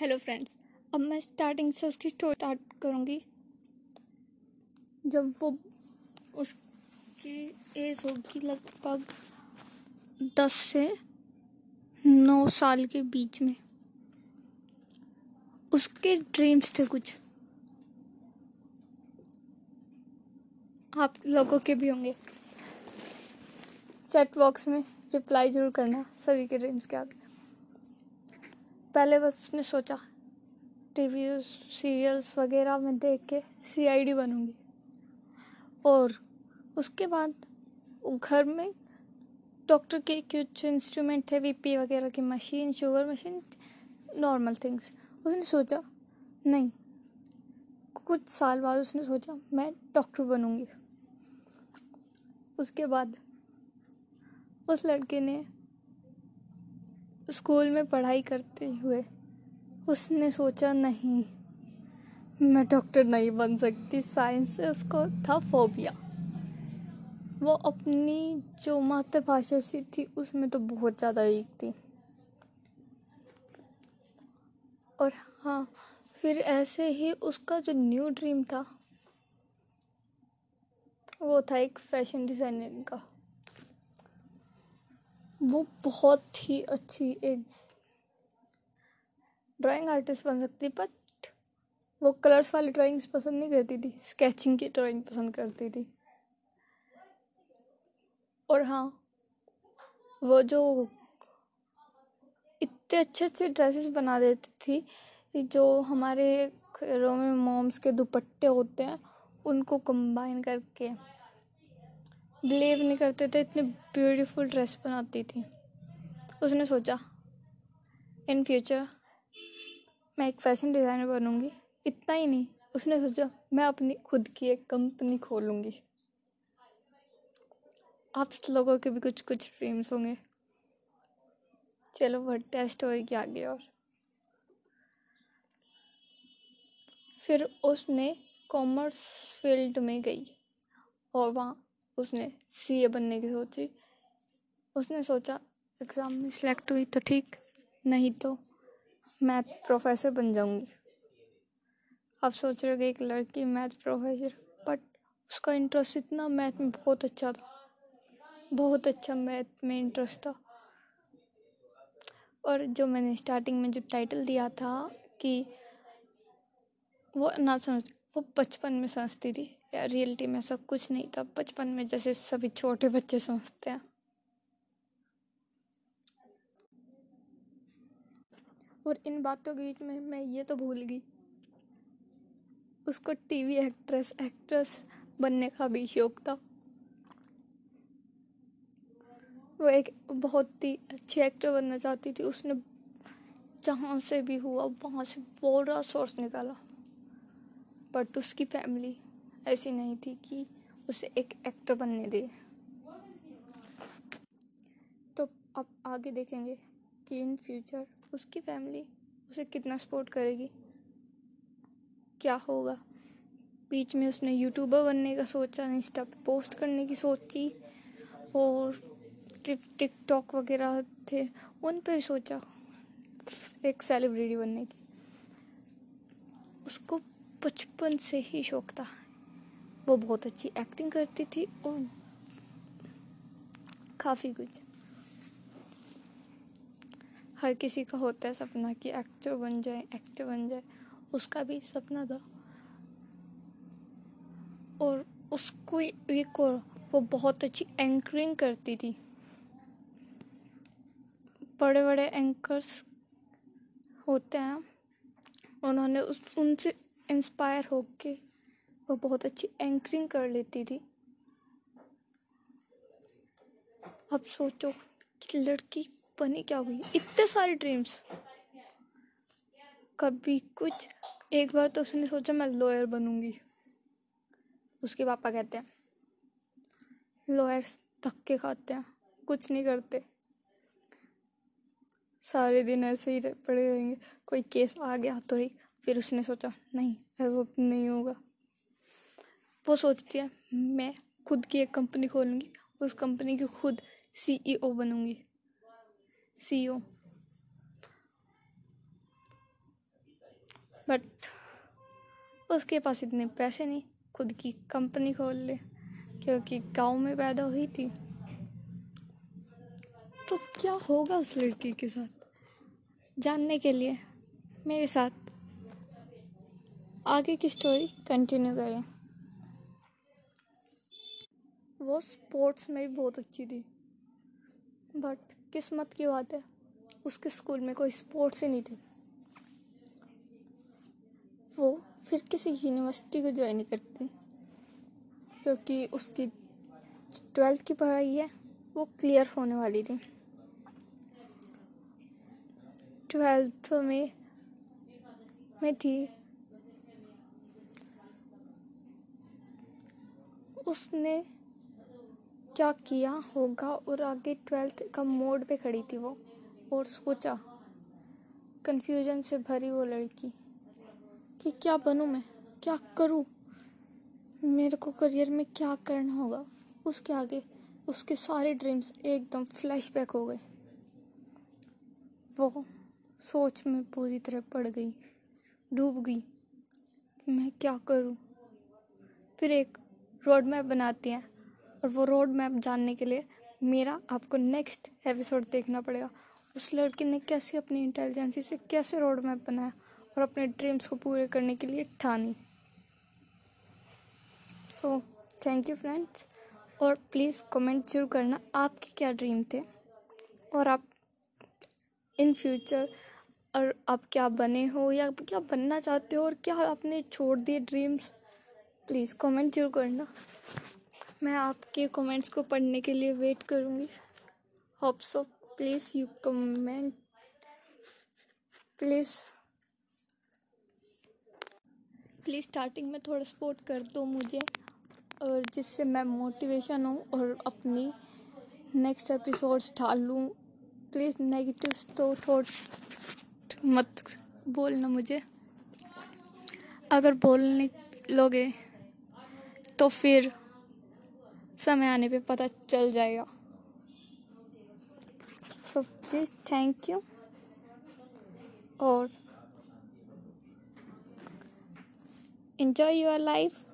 Hello friends अब मैं starting से उसकी स्टोरी स्टार्ट करूँगी। जब वो उसकी एज होगी लगभग दस से नौ साल के बीच में। उसके ड्रीम्स थे कुछ। आप लोगों के भी होंगे। चैट बॉक्स में रिप्लाई ज़रूर करना सभी के ड्रीम्स के थे पहले बस उसने सोचा टीवी सीरियल्स वगैरह में देख के सीआईडी बनूँगी। और उसके बाद घर में डॉक्टर के कुछ इंस्ट्रूमेंट थे बीपी वगैरह की machine sugar machine normal things उसने सोचा, नहीं, कुछ साल बाद उसने सोचा, मैं डॉक्टर बनूँगी। उसके बाद उस लड़के ने स्कूल में पढ़ाई करते हुए उसने सोचा, नहीं, मैं डॉक्टर नहीं बन सकती। साइंस से उसको था फोबिया। वो अपनी जो मातृभाषा सी थी, उसमें तो बहुत ज़्यादा वीक थी। और हाँ फिर ऐसे ही उसका जो न्यू ड्रीम था, वो था एक फ़ैशन डिज़ाइनिंग का। वो बहुत ही अच्छी एक ड्राइंग आर्टिस्ट बन सकती बट वो कलर्स वाली ड्राइंग्स पसंद नहीं करती थी स्केचिंग की ड्राइंग पसंद करती थी। और हाँ वो जो इतने अच्छे अच्छे ड्रेसेस बना देती थी जो हमारे घरों में मॉम्स के दुपट्टे होते हैं, उनको कंबाइन करके। बिलीव नहीं करते थे, इतनी ब्यूटीफुल ड्रेस बनाती थी। उसने सोचा इन फ्यूचर मैं एक फ़ैशन डिज़ाइनर बनूँगी। इतना ही नहीं, उसने सोचा, मैं अपनी, खुद की एक कंपनी खोलूँगी। आप लोगों के भी कुछ कुछ ड्रीम्स होंगे। चलो, बढ़ते हैं स्टोरी के आगे और। फिर उसने कॉमर्स फ़ील्ड में गई और वहाँ उसने सीए बनने की सोची। उसने सोचा, एग्ज़ाम में सिलेक्ट हुई तो ठीक, नहीं तो मैथ प्रोफेसर बन जाऊँगी। आप सोच रहे हो एक लड़की मैथ प्रोफेसर बट उसका इंटरेस्ट इतना मैथ में बहुत अच्छा था। बहुत अच्छा मैथ में इंटरेस्ट था। और जो मैंने स्टार्टिंग में जो टाइटल दिया था कि वो ना समझ, वो बचपन में समझती थी। या रियलिटी में सब कुछ नहीं था। बचपन में जैसे सभी छोटे बच्चे समझते हैं। और इन बातों के बीच में मैं ये तो भूल गई। उसको टीवी एक्ट्रेस एक्ट्रेस बनने का भी शौक था। वो एक बहुत ही अच्छी एक्टर बनना चाहती थी। उसने जहाँ से भी हुआ, वहाँ से पूरा सोर्स निकाला। बट उसकी फैमिली ऐसी नहीं थी कि उसे एक एक्टर बनने दे। तो अब आगे देखेंगे कि इन फ्यूचर उसकी फैमिली उसे कितना सपोर्ट करेगी। क्या होगा? बीच में उसने यूट्यूबर बनने का सोचा इंस्टा पे पोस्ट करने की सोची और टिकटॉक वगैरह थे, उन पर सोचा एक सेलिब्रिटी बनने की। उसको बचपन से ही शौक था। वो बहुत अच्छी एक्टिंग करती थी और काफ़ी कुछ। हर किसी का होता है सपना कि एक्टर बन जाए एक्टर बन जाए। उसका भी सपना था। और उसको एक और वो बहुत अच्छी एंकरिंग करती थी। बड़े बड़े एंकर्स होते हैं। उन्होंने उस, उनसे इंस्पायर होके वो बहुत अच्छी एंकरिंग कर लेती थी। अब सोचो कि लड़की बनी क्या हुई? इतने सारे ड्रीम्स कभी कुछ, एक बार तो उसने सोचा मैं लॉयर बनूँगी। उसके पापा कहते हैं लॉयर्स धक्के खाते हैं, कुछ नहीं करते। सारे दिन ऐसे ही पड़े रहेंगे। कोई केस आ गया तो ही। फिर उसने सोचा, नहीं, ऐसा तो नहीं होगा। वो सोचती है, मैं खुद की एक कंपनी खोलूँगी, उस कंपनी की खुद सीईओ बनूँगी। सीईओ बट उसके पास इतने पैसे नहीं, खुद की कंपनी खोल ले, क्योंकि गाँव में पैदा हुई थी। तो क्या होगा उस लड़की के साथ? जानने के लिए मेरे साथ आगे की स्टोरी कंटिन्यू करें। वो स्पोर्ट्स में भी बहुत अच्छी थी। बट किस्मत की बात है, उसके स्कूल में कोई स्पोर्ट्स ही नहीं थे। वो फिर किसी यूनिवर्सिटी को ज्वाइन करती, क्योंकि उसकी ट्वेल्थ की पढ़ाई है, वो क्लियर होने वाली थी। ट्वेल्थ में में थी। उसने क्या किया होगा? और आगे ट्वेल्थ का मोड पे खड़ी थी वो। और सोचा कंफ्यूजन से भरी वो लड़की, कि क्या बनूँ मैं? क्या करूँ? मेरे को करियर में क्या करना होगा? उसके आगे उसके सारे ड्रीम्स एकदम फ्लैशबैक हो गए। वो सोच में पूरी तरह पड़ गई, डूब गई। मैं क्या करूँ? फिर एक रोड मैप बनाती हैं। और वो रोड मैप जानने के लिए मेरा आपको नेक्स्ट एपिसोड देखना पड़ेगा। उस लड़की ने कैसे अपनी इंटेलिजेंसी से कैसे रोड मैप बनाया और अपने ड्रीम्स को पूरे करने के लिए ठानी। सो थैंक यू फ्रेंड्स और प्लीज़ कमेंट ज़रूर करना आपके क्या ड्रीम थे और आप इन फ्यूचर और आप क्या बने हो या क्या बनना चाहते हो और क्या आपने छोड़ दिए ड्रीम्स प्लीज़ कमेंट ज़रूर करना। मैं आपके कमेंट्स को पढ़ने के लिए वेट करूँगी। Hope so please you comment please please starting में थोड़ा सपोर्ट कर दो मुझे, और जिससे मैं मोटिवेशन हूँ और अपनी नेक्स्ट एपिसोड्स डाल लूँ प्लीज़ नेगेटिव तो थॉट मत बोलना मुझे। अगर बोलने लोगे तो फिर समय आने पे पता चल जाएगा। सो प्लीज़ थैंक यू और enjoy योर life.